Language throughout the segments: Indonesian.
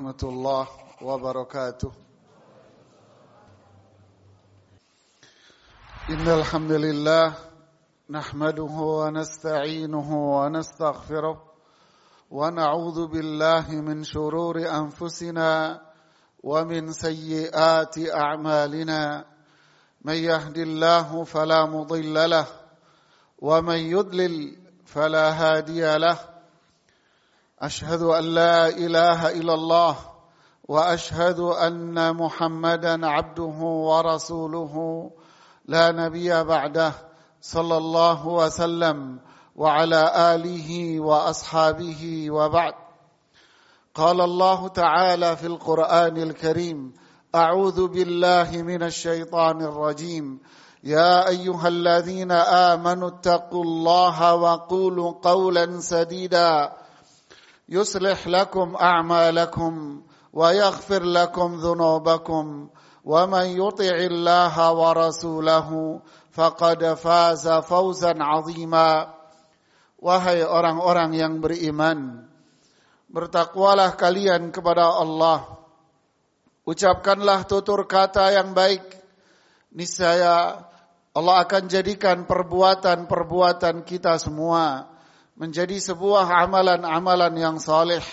ورحمة الله وبركاته. إن الحمد لله نحمده ونستعينه ونستغفره ونعوذ بالله من شرور أنفسنا ومن سيئات أعمالنا. من يهد الله فلا مضل له ومن يضلل فلا هادي له أشهد أن لا إله إلا الله وأشهد أن محمدا عبده ورسوله لا نبي بعده صلى الله وسلم وعلى آله وأصحابه وبعد. قال الله تعالى في القرآن الكريم أعوذ بالله من الشيطان الرجيم. يا أيها الذين آمنوا اتقوا الله وقولوا قولا سديدا. يصلح لكم أعمالكم ويغفر لكم ذنوبكم ومن يطع الله ورسوله فقد فاز فوزا عظيما Wahai orang-orang yang beriman, bertakwalah kalian kepada Allah. Ucapkanlah tutur kata yang baik. Niscaya Allah akan jadikan perbuatan-perbuatan kita semua menjadi sebuah amalan-amalan yang saleh.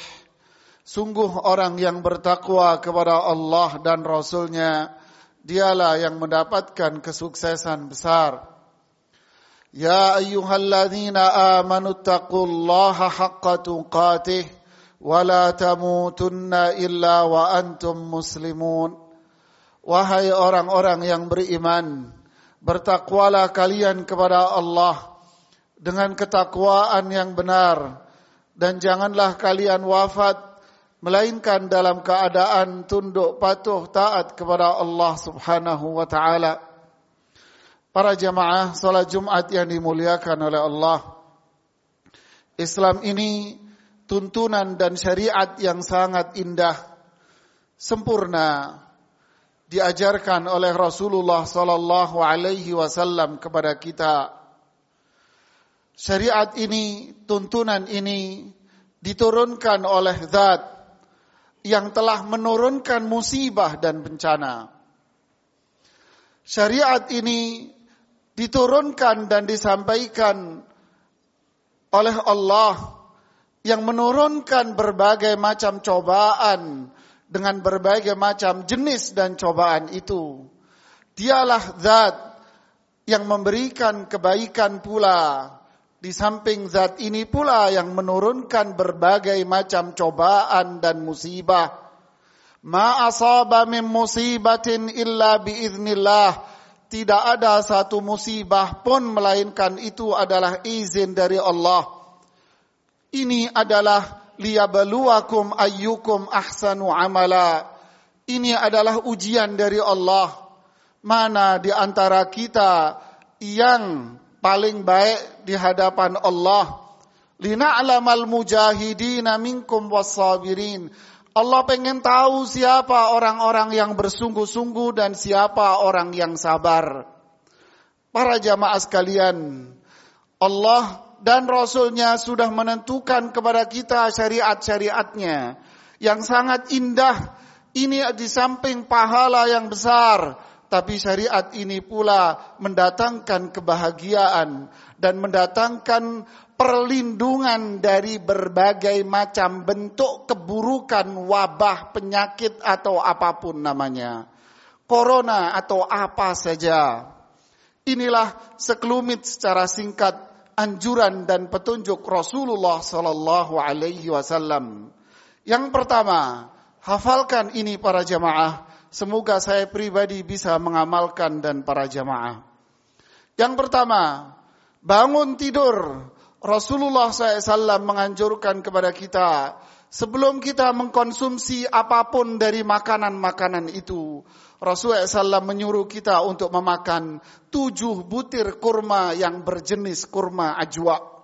Sungguh orang yang bertakwa kepada Allah dan Rasulnya, dialah yang mendapatkan kesuksesan besar. Ya ayyuhalladzina amanu taqullaha haqqa tuqatih wa la tamutunna illa wa antum muslimun. Wahai orang-orang yang beriman, bertakwalah kalian kepada Allah dengan ketakwaan yang benar dan janganlah kalian wafat melainkan dalam keadaan tunduk patuh taat kepada Allah Subhanahu wa taala. Para jamaah salat Jumat yang dimuliakan oleh Allah. Islam ini tuntunan dan syariat yang sangat indah, sempurna, diajarkan oleh Rasulullah sallallahu alaihi wasallam kepada kita. Syariat ini, tuntunan ini diturunkan oleh zat yang telah menurunkan musibah dan bencana. Syariat ini diturunkan dan disampaikan oleh Allah yang menurunkan berbagai macam cobaan dengan berbagai macam jenis dan cobaan itu. Dialah zat yang memberikan kebaikan pula. Di samping zat ini pula yang menurunkan berbagai macam cobaan dan musibah. Ma asaba min musibatin illa biiznillah. Tidak ada satu musibah pun melainkan itu adalah izin dari Allah. Ini adalah liyabluwakum ayyukum ahsanu amala. Ini adalah ujian dari Allah. Mana di antara kita yang paling baik di hadapan Allah. Lina'lamal mujahidina minkum wassabirin. Allah pengen tahu siapa orang-orang yang bersungguh-sungguh dan siapa orang yang sabar. Para jamaah sekalian, Allah dan Rasulnya sudah menentukan kepada kita syariat-syariatnya yang sangat indah. Ini di samping pahala yang besar, tapi syariat ini pula mendatangkan kebahagiaan dan mendatangkan perlindungan dari berbagai macam bentuk keburukan, wabah, penyakit atau apa pun namanya. Corona atau apa saja. Inilah sekelumit secara singkat anjuran dan petunjuk Rasulullah Sallallahu Alaihi Wasallam. Yang pertama, hafalkan ini para jamaah. Semoga saya pribadi bisa mengamalkan dan para jamaah. Yang pertama, bangun tidur Rasulullah SAW menganjurkan kepada kita sebelum kita mengkonsumsi apa pun dari makanan-makanan itu. Rasulullah SAW menyuruh kita untuk memakan tujuh butir kurma yang berjenis kurma ajwa.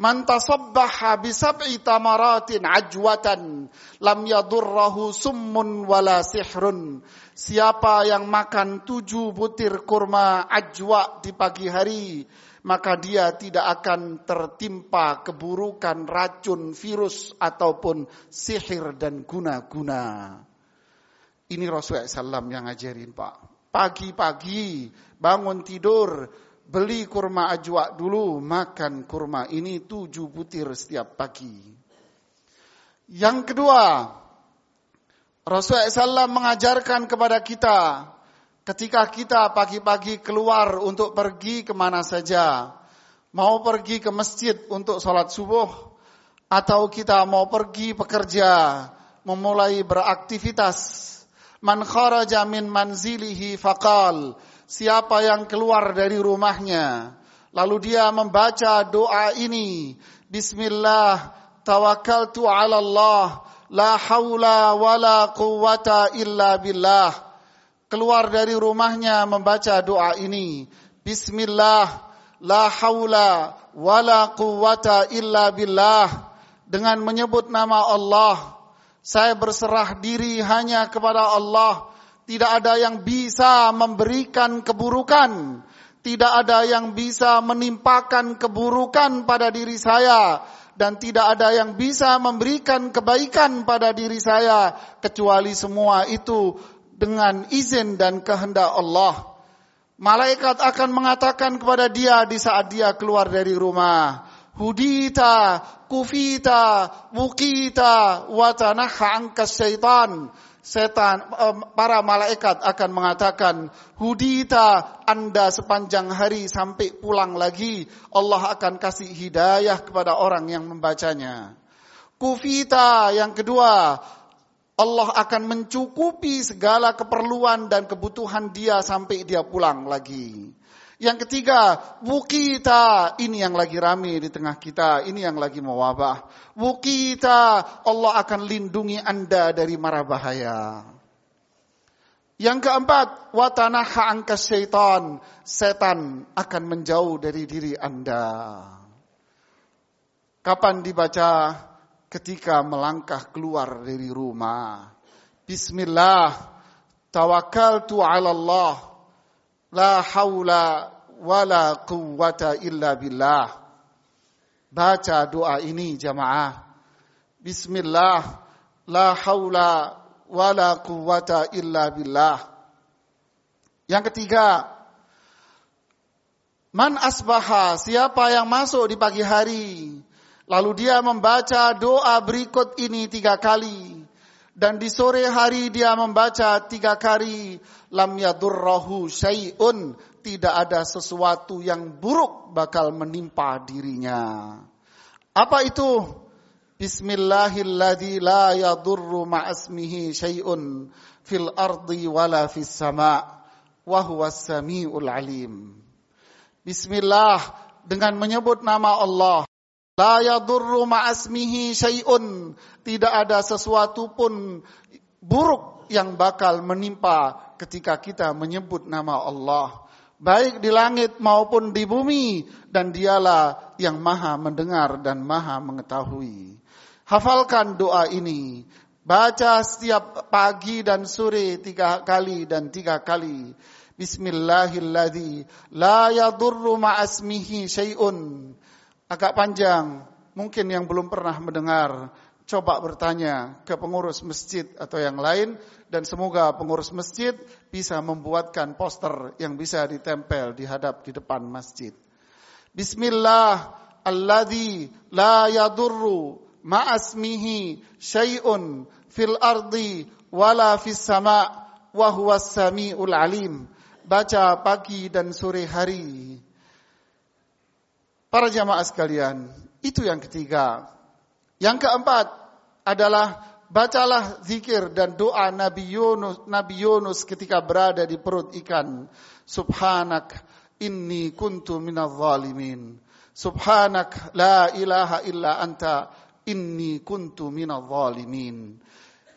Man tasabbaha bisab'i tamaratin ajwatan lam yadurrahu summun wala sihrun. Siapa yang makan tujuh butir kurma ajwa di pagi hari maka dia tidak akan tertimpa keburukan racun, virus ataupun sihir dan guna-guna. Ini Rasulullah SAW yang ngajarin Pak. Pagi-pagi bangun tidur, beli kurma ajwa dulu, makan kurma ini tujuh butir setiap pagi. Yang kedua, Rasulullah SAW mengajarkan kepada kita Ketika kita pagi-pagi keluar untuk pergi ke mana saja, mau pergi ke masjid untuk sholat subuh, atau kita mau pergi bekerja, memulai beraktivitas. Man kharaja min manzilihi faqal. Siapa yang keluar dari rumahnya, lalu dia membaca doa ini. Bismillah, tawakkaltu ala Allah, la hawla wa la quwata illa billah keluar dari rumahnya membaca doa ini. Bismillah, la haula wa la quwata illa billah. Dengan menyebut nama Allah, saya berserah diri hanya kepada Allah. Tidak ada yang bisa memberikan keburukan. Tidak ada yang bisa menimpakan keburukan pada diri saya dan tidak ada yang bisa memberikan kebaikan pada diri saya kecuali semua itu dengan izin dan kehendak Allah. Malaikat akan mengatakan kepada dia di saat dia keluar dari rumah, Hudita, kufita, wukita, watanaha angkas syaitan. Setan, para malaikat akan mengatakan, Hudita, anda sepanjang hari sampai pulang lagi, Allah akan kasih hidayah kepada orang yang membacanya. Kufita, yang kedua, Allah akan mencukupi segala keperluan dan kebutuhan dia sampai dia pulang lagi. Yang ketiga, wukita. Ini yang lagi rame di tengah kita. Ini yang lagi mewabah. Wukita. Allah akan lindungi anda dari mara bahaya. Yang keempat, watanaha angka syaitan. Setan akan menjauh dari diri anda. Kapan dibaca ketika melangkah keluar dari rumah. Bismillah, tawakkaltu ala Allah, la haula wala quwwata illa billah. Baca doa ini jamaah. Bismillah, la haula wala quwwata illa billah. Yang ketiga, Man asbaha, siapa yang masuk di pagi hari, Lalu dia membaca doa berikut ini tiga kali. Dan di sore hari dia membaca tiga kali. Lam yadurrahu syai'un. Tidak ada sesuatu yang buruk bakal menimpa dirinya. Apa itu? Bismillahilladzi la yadurru ma'asmihi syai'un fil ardi wala fis sama' wa huwas samiul alim. Bismillah dengan menyebut nama Allah La yadurru ma'asmihi syai'un. Tidak ada sesuatu pun buruk yang bakal menimpa ketika kita menyebut nama Allah. Baik di langit maupun di bumi. Dan dialah yang maha mendengar dan maha mengetahui. Hafalkan doa ini. Baca setiap pagi dan sore tiga kali dan tiga kali. Bismillahilladzi la yadurru ma'asmihi syai'un agak panjang. Mungkin yang belum pernah mendengar, coba bertanya ke pengurus masjid atau yang lain dan semoga pengurus masjid bisa membuatkan poster yang bisa ditempel di hadap di depan masjid. Bismillah alladzi la yadurru ma'asmihi syai'un fil ardi wala fis sama' wa huwas samiul alim. Baca pagi dan sore hari Para jamaah sekalian, itu yang ketiga. Yang keempat adalah bacalah zikir dan doa Nabi Yunus, Nabi Yunus ketika berada di perut ikan. Subhanak inni kuntu minal zalimin. Subhanak la ilaha illa anta inni kuntu minal zalimin.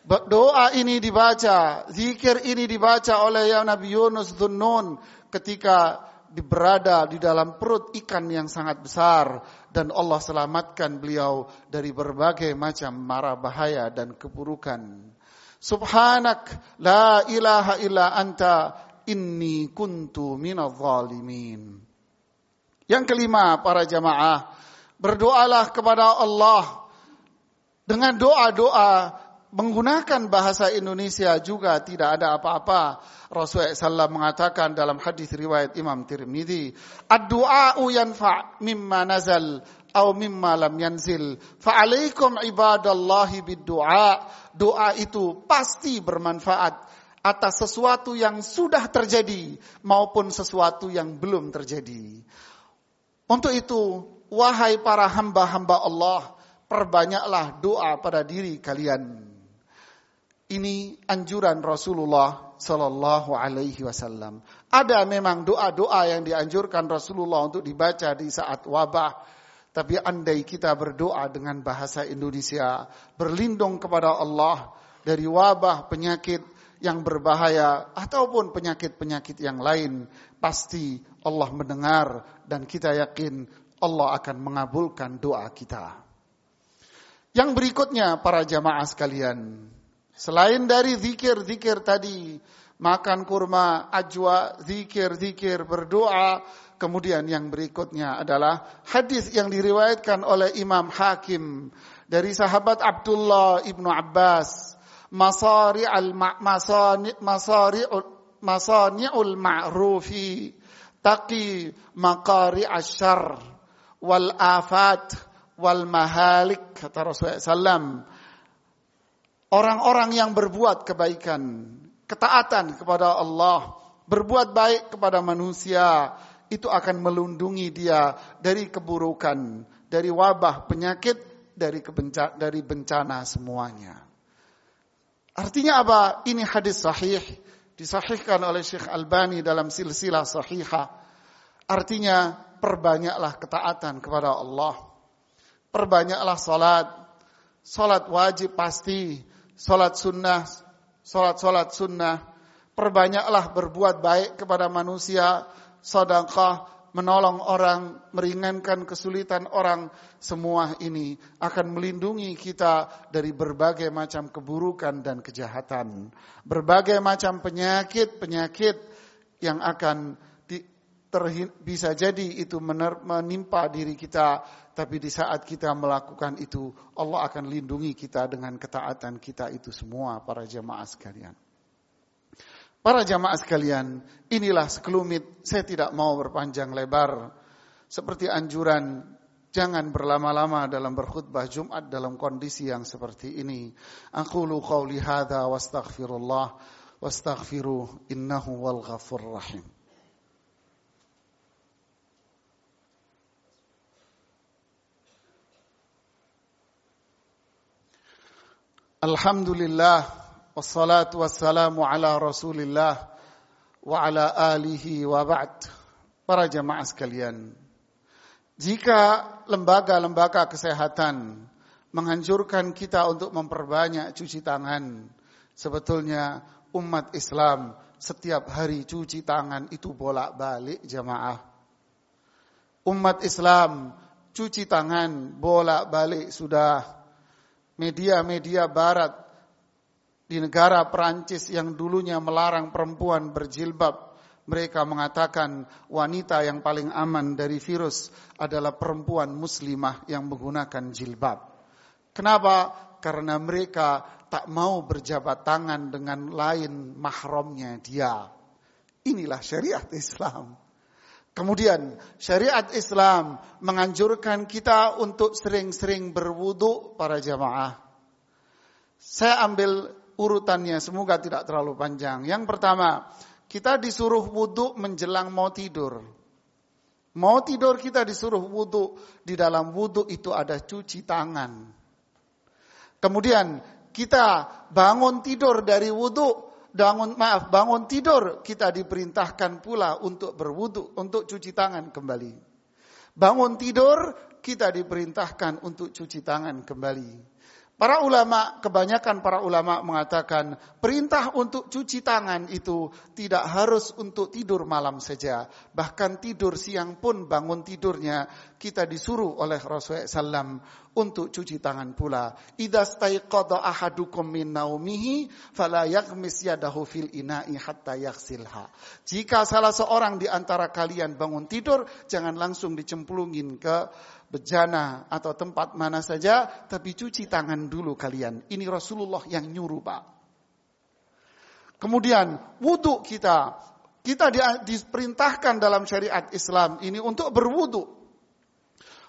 Doa ini dibaca, zikir ini dibaca oleh Nabi Yunus Dhunnun ketika berada di dalam perut ikan yang sangat besar dan Allah selamatkan beliau dari berbagai macam mara bahaya dan keburukan. Subhanak la ilaha illa anta inni kuntu minadh zalimin. Yang kelima, para jamaah, berdoalah kepada Allah dengan doa-doa menggunakan bahasa Indonesia juga tidak ada apa-apa. Rasulullah SAW mengatakan dalam hadis riwayat Imam Tirmidzi, "Ad-du'a'u yanfa' mimma nazal atau mimma lam yanzil. Fa'alaikum ibadallahi bid-du'a." Doa itu pasti bermanfaat atas sesuatu yang sudah terjadi maupun sesuatu yang belum terjadi. Untuk itu, wahai para hamba-hamba Allah, perbanyaklah doa pada diri kalian. Ini anjuran Rasulullah Sallallahu Alaihi Wasallam. Ada memang doa-doa yang dianjurkan Rasulullah untuk dibaca di saat wabah. Tapi andai kita berdoa dengan bahasa Indonesia, berlindung kepada Allah dari wabah penyakit yang berbahaya ataupun penyakit-penyakit yang lain, pasti Allah mendengar dan kita yakin Allah akan mengabulkan doa kita. Yang berikutnya para jamaah sekalian, selain dari zikir-zikir tadi, makan kurma, ajwa, zikir-zikir, berdoa, kemudian yang berikutnya adalah hadis yang diriwayatkan oleh Imam Hakim dari sahabat Abdullah ibnu Abbas, masari al masani masari'ul masani'ul ma'rufi taqi maqari asyar wal afat wal mahalik kata Rasulullah SAW. Orang-orang yang berbuat kebaikan, ketaatan kepada Allah, berbuat baik kepada manusia, itu akan melindungi dia dari keburukan, dari wabah, penyakit, dari kebenca, dari bencana semuanya. Artinya apa? Ini hadis sahih, disahihkan oleh Syekh Albani dalam silsilah sahihah. Artinya perbanyaklah ketaatan kepada Allah Perbanyaklah salat. Salat wajib pasti. Salat sunnah. Salat-salat sunnah. Perbanyaklah berbuat baik kepada manusia. Sadaqah. Menolong orang. Meringankan kesulitan orang. Semua ini akan melindungi kita dari berbagai macam keburukan dan kejahatan. Berbagai macam penyakit-penyakit yang akan bisa jadi itu menimpa diri kita tapi di saat kita melakukan itu, Allah akan lindungi kita dengan ketaatan kita itu semua para jamaah sekalian. Para jamaah sekalian, inilah sekelumit, saya tidak mau berpanjang lebar. Seperti anjuran, jangan berlama-lama dalam berkhutbah Jumat dalam kondisi yang seperti ini. Aqulu qawli hadha wa wa innahu wal ghafur rahim. Alhamdulillah wassalatu wassalamu ala Rasulillah wa ala alihi wa ba'd. Para jamaah sekalian, jika lembaga-lembaga kesehatan menganjurkan kita untuk memperbanyak cuci tangan, sebetulnya umat Islam setiap hari cuci tangan itu bolak-balik jamaah. Umat Islam cuci tangan bolak-balik sudah media-media barat di negara Perancis yang dulunya melarang perempuan berjilbab, mereka mengatakan wanita yang paling aman dari virus adalah perempuan muslimah yang menggunakan jilbab. Kenapa? Karena mereka tak mau berjabat tangan dengan lain mahramnya dia. Inilah syariat Islam. Kemudian syariat Islam menganjurkan kita untuk sering-sering berwudu para jamaah. Saya ambil urutannya semoga tidak terlalu panjang. Yang pertama, kita disuruh wudu menjelang mau tidur. Mau tidur kita disuruh wudu. Di dalam wudu itu ada cuci tangan. Kemudian kita bangun tidur dari wudu bangun maaf bangun tidur kita diperintahkan pula untuk berwudu untuk cuci tangan kembali. Bangun tidur kita diperintahkan untuk cuci tangan kembali. Para ulama, kebanyakan para ulama mengatakan perintah untuk cuci tangan itu tidak harus untuk tidur malam saja. Bahkan tidur siang pun bangun tidurnya kita disuruh oleh Rasulullah SAW untuk cuci tangan pula. Idza staiqadha ahadukum min naumihi fala yaghmis yadahu fil ina'i hatta yaghsilha. Jika salah seorang di antara kalian bangun tidur, jangan langsung dicemplungin ke bejana atau tempat mana saja, tapi cuci tangan dulu kalian. Ini Rasulullah yang nyuruh Pak. Kemudian wudhu kita, kita diperintahkan dalam syariat Islam ini untuk berwudhu.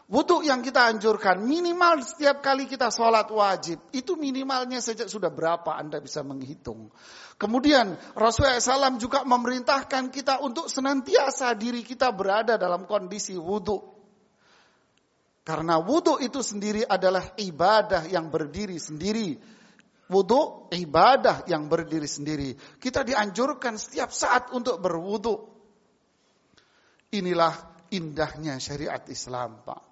Wudhu yang kita anjurkan minimal setiap kali kita sholat wajib. Itu minimalnya saja sudah berapa Anda bisa menghitung. Kemudian Rasulullah SAW juga memerintahkan kita untuk senantiasa diri kita berada dalam kondisi wudhu. Karena wudhu itu sendiri adalah ibadah yang berdiri sendiri. Wudhu ibadah yang berdiri sendiri. Kita dianjurkan setiap saat untuk berwudhu. Inilah indahnya syariat Islam, Pak.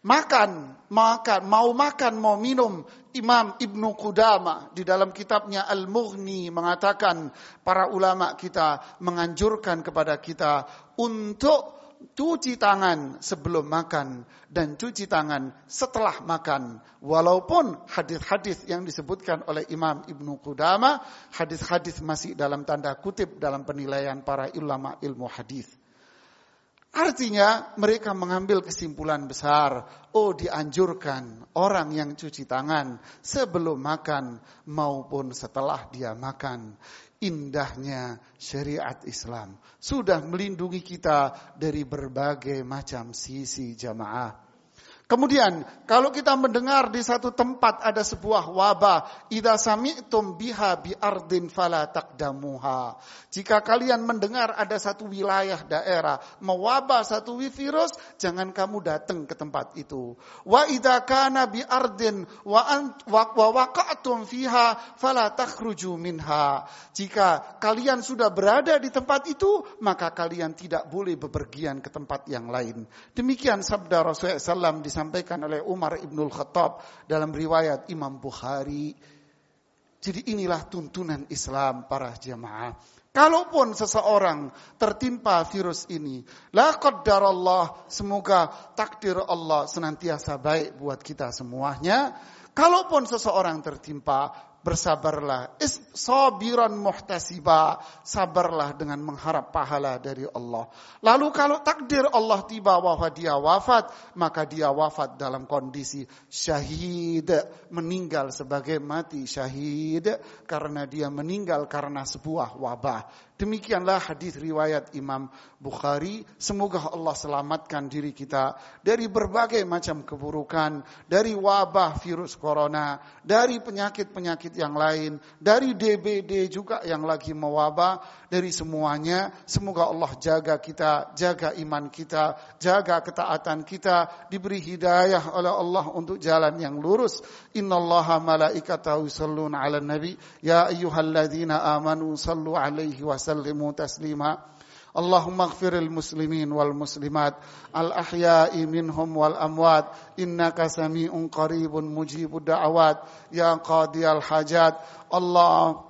Makan, makan, mau makan, mau minum. Imam Ibnu Qudama di dalam kitabnya Al-Mughni mengatakan para ulama kita menganjurkan kepada kita untuk cuci tangan sebelum makan dan cuci tangan setelah makan. Walaupun hadis-hadis yang disebutkan oleh Imam Ibnu Qudama, hadis-hadis masih dalam tanda kutip dalam penilaian para ulama ilmu hadis. Artinya mereka mengambil kesimpulan besar, oh dianjurkan orang yang cuci tangan sebelum makan maupun setelah dia makan. Indahnya syariat Islam. Sudah melindungi kita dari berbagai macam sisi jamaah. Kemudian kalau kita mendengar di satu tempat ada sebuah wabah, idza sami'tum biha bi ardin fala taqdamuha. Jika kalian mendengar ada satu wilayah daerah mewabah satu virus, jangan kamu datang ke tempat itu. Wa idza kana bi ardin wa wa waqa'tum fiha fala takhruju minha. Jika kalian sudah berada di tempat itu, maka kalian tidak boleh bepergian ke tempat yang lain. Demikian sabda Rasulullah SAW di disampaikan oleh Umar Ibnul Khattab dalam riwayat Imam Bukhari. Jadi inilah tuntunan Islam para jamaah. Kalaupun seseorang tertimpa virus ini, la qaddarallah, semoga takdir Allah senantiasa baik buat kita semuanya. Kalaupun seseorang tertimpa bersabarlah. Sabiran muhtasiba. Sabarlah dengan mengharap pahala dari Allah. Lalu kalau takdir Allah tiba bahwa dia wafat, maka dia wafat dalam kondisi syahid. Meninggal sebagai mati syahid. Karena dia meninggal karena sebuah wabah. Demikianlah hadis riwayat Imam Bukhari. Semoga Allah selamatkan diri kita dari berbagai macam keburukan, dari wabah virus corona, dari penyakit-penyakit yang lain, dari DBD juga yang lagi mewabah, dari semuanya. Semoga Allah jaga kita, jaga iman kita, jaga ketaatan kita, diberi hidayah oleh Allah untuk jalan yang lurus. Innallaha malaikatahu yusalluna 'alan nabi ya ayyuhalladzina amanu sallu 'alaihi wa وسلموا تسليما اللهم اغفر المسلمين والمسلمات الأحياء منهم والأموات إنك سميع قريب مجيب الدعوات يا قاضي الحاجات الله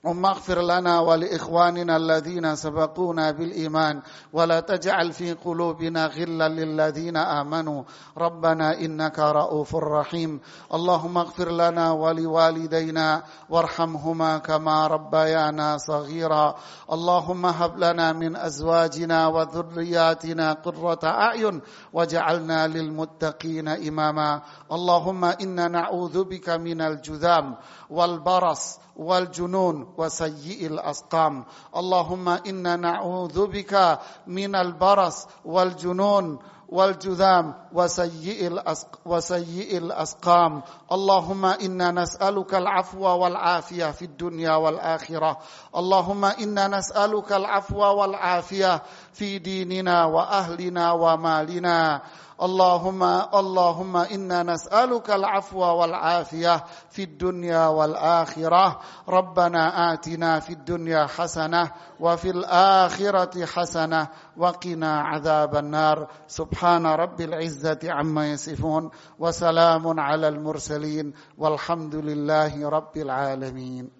اللهم اغفر لنا ولإخواننا الذين سبقونا بالإيمان ولا تجعل في قلوبنا غلا للذين آمنوا. ربنا إنك رؤوف رحيم. اللهم اغفر لنا ولوالدينا وارحمهما كما ربيانا صغيرا. اللهم هب لنا من أزواجنا وذرياتنا قرة أعين وجعلنا للمتقين إماما. اللهم إنا نعوذ بك من الجذام والبرص والجنون وسيئ الأسقام. اللهم إنا نعوذ بك من البرص والجنون والجذام وسيئ الأسق وسيئ الأسقام. اللهم إنا نسألك العفو والعافية في الدنيا والآخرة. اللهم إنا نسألك العفو والعافية في ديننا وأهلنا ومالنا. اللهم اللهم إنا نسألك العفو والعافية في الدنيا والآخرة. ربنا آتنا في الدنيا حسنة وفي الآخرة حسنة وقنا عذاب النار. سبحان رب العزة عما يصفون وسلام على المرسلين والحمد لله رب العالمين.